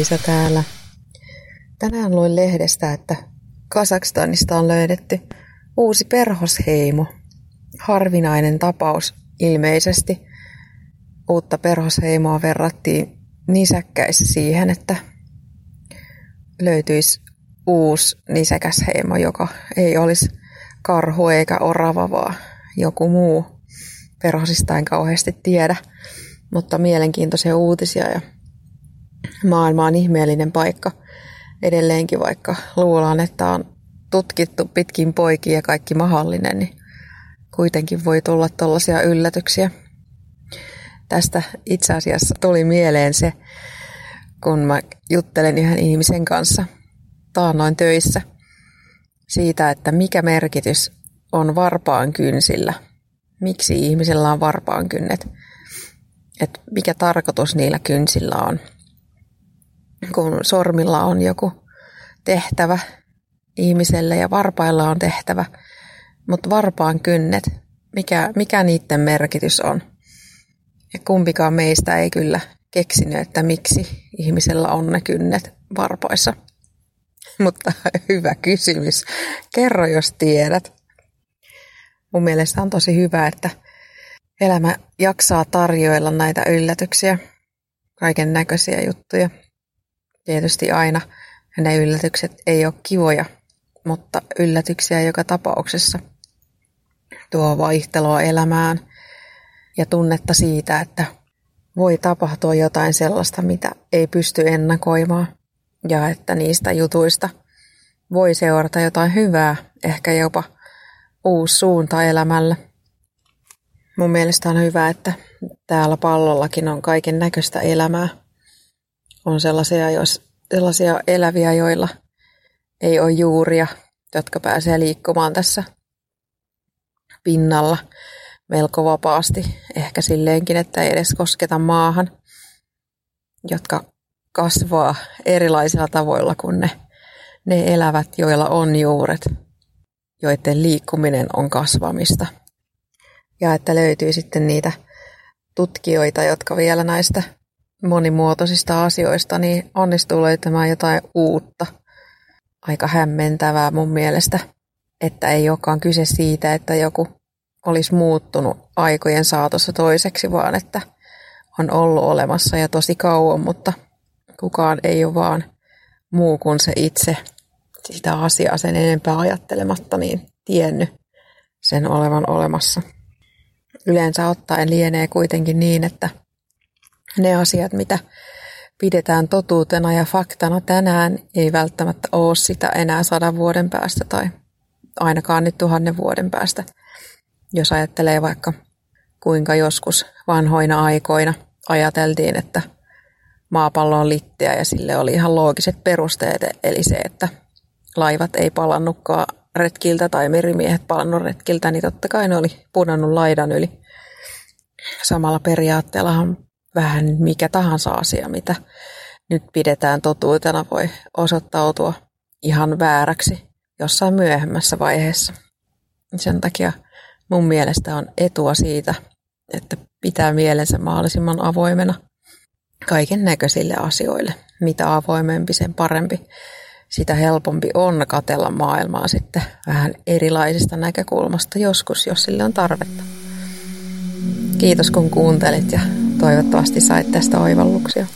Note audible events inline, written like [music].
Kaisa täällä. Tänään luin lehdestä, että Kasakstanista on löydetty uusi perhosheimo. Harvinainen tapaus ilmeisesti. Uutta perhosheimoa verrattiin nisäkkäissä siihen, että löytyisi uusi nisäkäsheimo, joka ei olisi karhu eikä orava, vaan joku muu. Perhosista en kauheasti tiedä, mutta mielenkiintoisia uutisia ja maailma on ihmeellinen paikka edelleenkin, vaikka luullaan, että on tutkittu pitkin poikia ja kaikki mahdollinen, niin kuitenkin voi tulla tällaisia yllätyksiä. Tästä itse asiassa tuli mieleen se, kun mä juttelen yhden ihmisen kanssa taannoin töissä siitä, että mikä merkitys on varpaan kynsillä. Miksi ihmisellä on varpaan kynnet. Että mikä tarkoitus niillä kynsillä on kun sormilla on joku tehtävä ihmiselle ja varpailla on tehtävä, mutta varpaan kynnet, mikä, mikä niiden merkitys on? Ja kumpikaan meistä ei kyllä keksinyt, että miksi ihmisellä on ne kynnet varpaissa. [laughs] Mutta hyvä kysymys. Kerro, jos tiedät. Mun mielestä on tosi hyvä, että elämä jaksaa tarjoilla näitä yllätyksiä, kaiken näköisiä juttuja. Tietysti aina. Ne yllätykset ei ole kivoja, mutta yllätyksiä joka tapauksessa. Tuo vaihtelua elämään ja tunnetta siitä, että voi tapahtua jotain sellaista, mitä ei pysty ennakoimaan. Ja että niistä jutuista voi seurata jotain hyvää, ehkä jopa uusi suunta elämälle. Mun mielestä on hyvä, että täällä pallollakin on kaiken näköistä elämää on sellaisia, jos, sellaisia eläviä, joilla ei ole juuria, jotka pääsee liikkumaan tässä pinnalla melko vapaasti, ehkä silleenkin, että ei edes kosketa maahan, jotka kasvaa erilaisilla tavoilla kuin ne, ne elävät, joilla on juuret, joiden liikkuminen on kasvamista. Ja että löytyy sitten niitä tutkijoita, jotka vielä näistä monimuotoisista asioista, niin onnistuu löytämään jotain uutta. Aika hämmentävää mun mielestä, että ei olekaan kyse siitä, että joku olisi muuttunut aikojen saatossa toiseksi, vaan että on ollut olemassa ja tosi kauan, mutta kukaan ei ole vaan muu kuin se itse sitä asiaa sen enempää ajattelematta, niin tiennyt sen olevan olemassa. Yleensä ottaen lienee kuitenkin niin, että ne asiat, mitä pidetään totuutena ja faktana tänään, ei välttämättä ole sitä enää sadan vuoden päästä tai ainakaan nyt tuhannen vuoden päästä. Jos ajattelee vaikka kuinka joskus vanhoina aikoina ajateltiin, että maapallo on litteä ja sille oli ihan loogiset perusteet, eli se, että laivat ei palannutkaan retkiltä tai merimiehet palannut retkiltä, niin totta kai ne oli punannut laidan yli. Samalla periaatteellahan vähän mikä tahansa asia, mitä nyt pidetään totuutena, voi osoittautua ihan vääräksi jossain myöhemmässä vaiheessa. Sen takia mun mielestä on etua siitä, että pitää mielensä mahdollisimman avoimena kaiken näköisille asioille. Mitä avoimempi, sen parempi. Sitä helpompi on katella maailmaa sitten vähän erilaisista näkökulmasta joskus, jos sille on tarvetta. Kiitos kun kuuntelit ja toivottavasti sait tästä oivalluksia.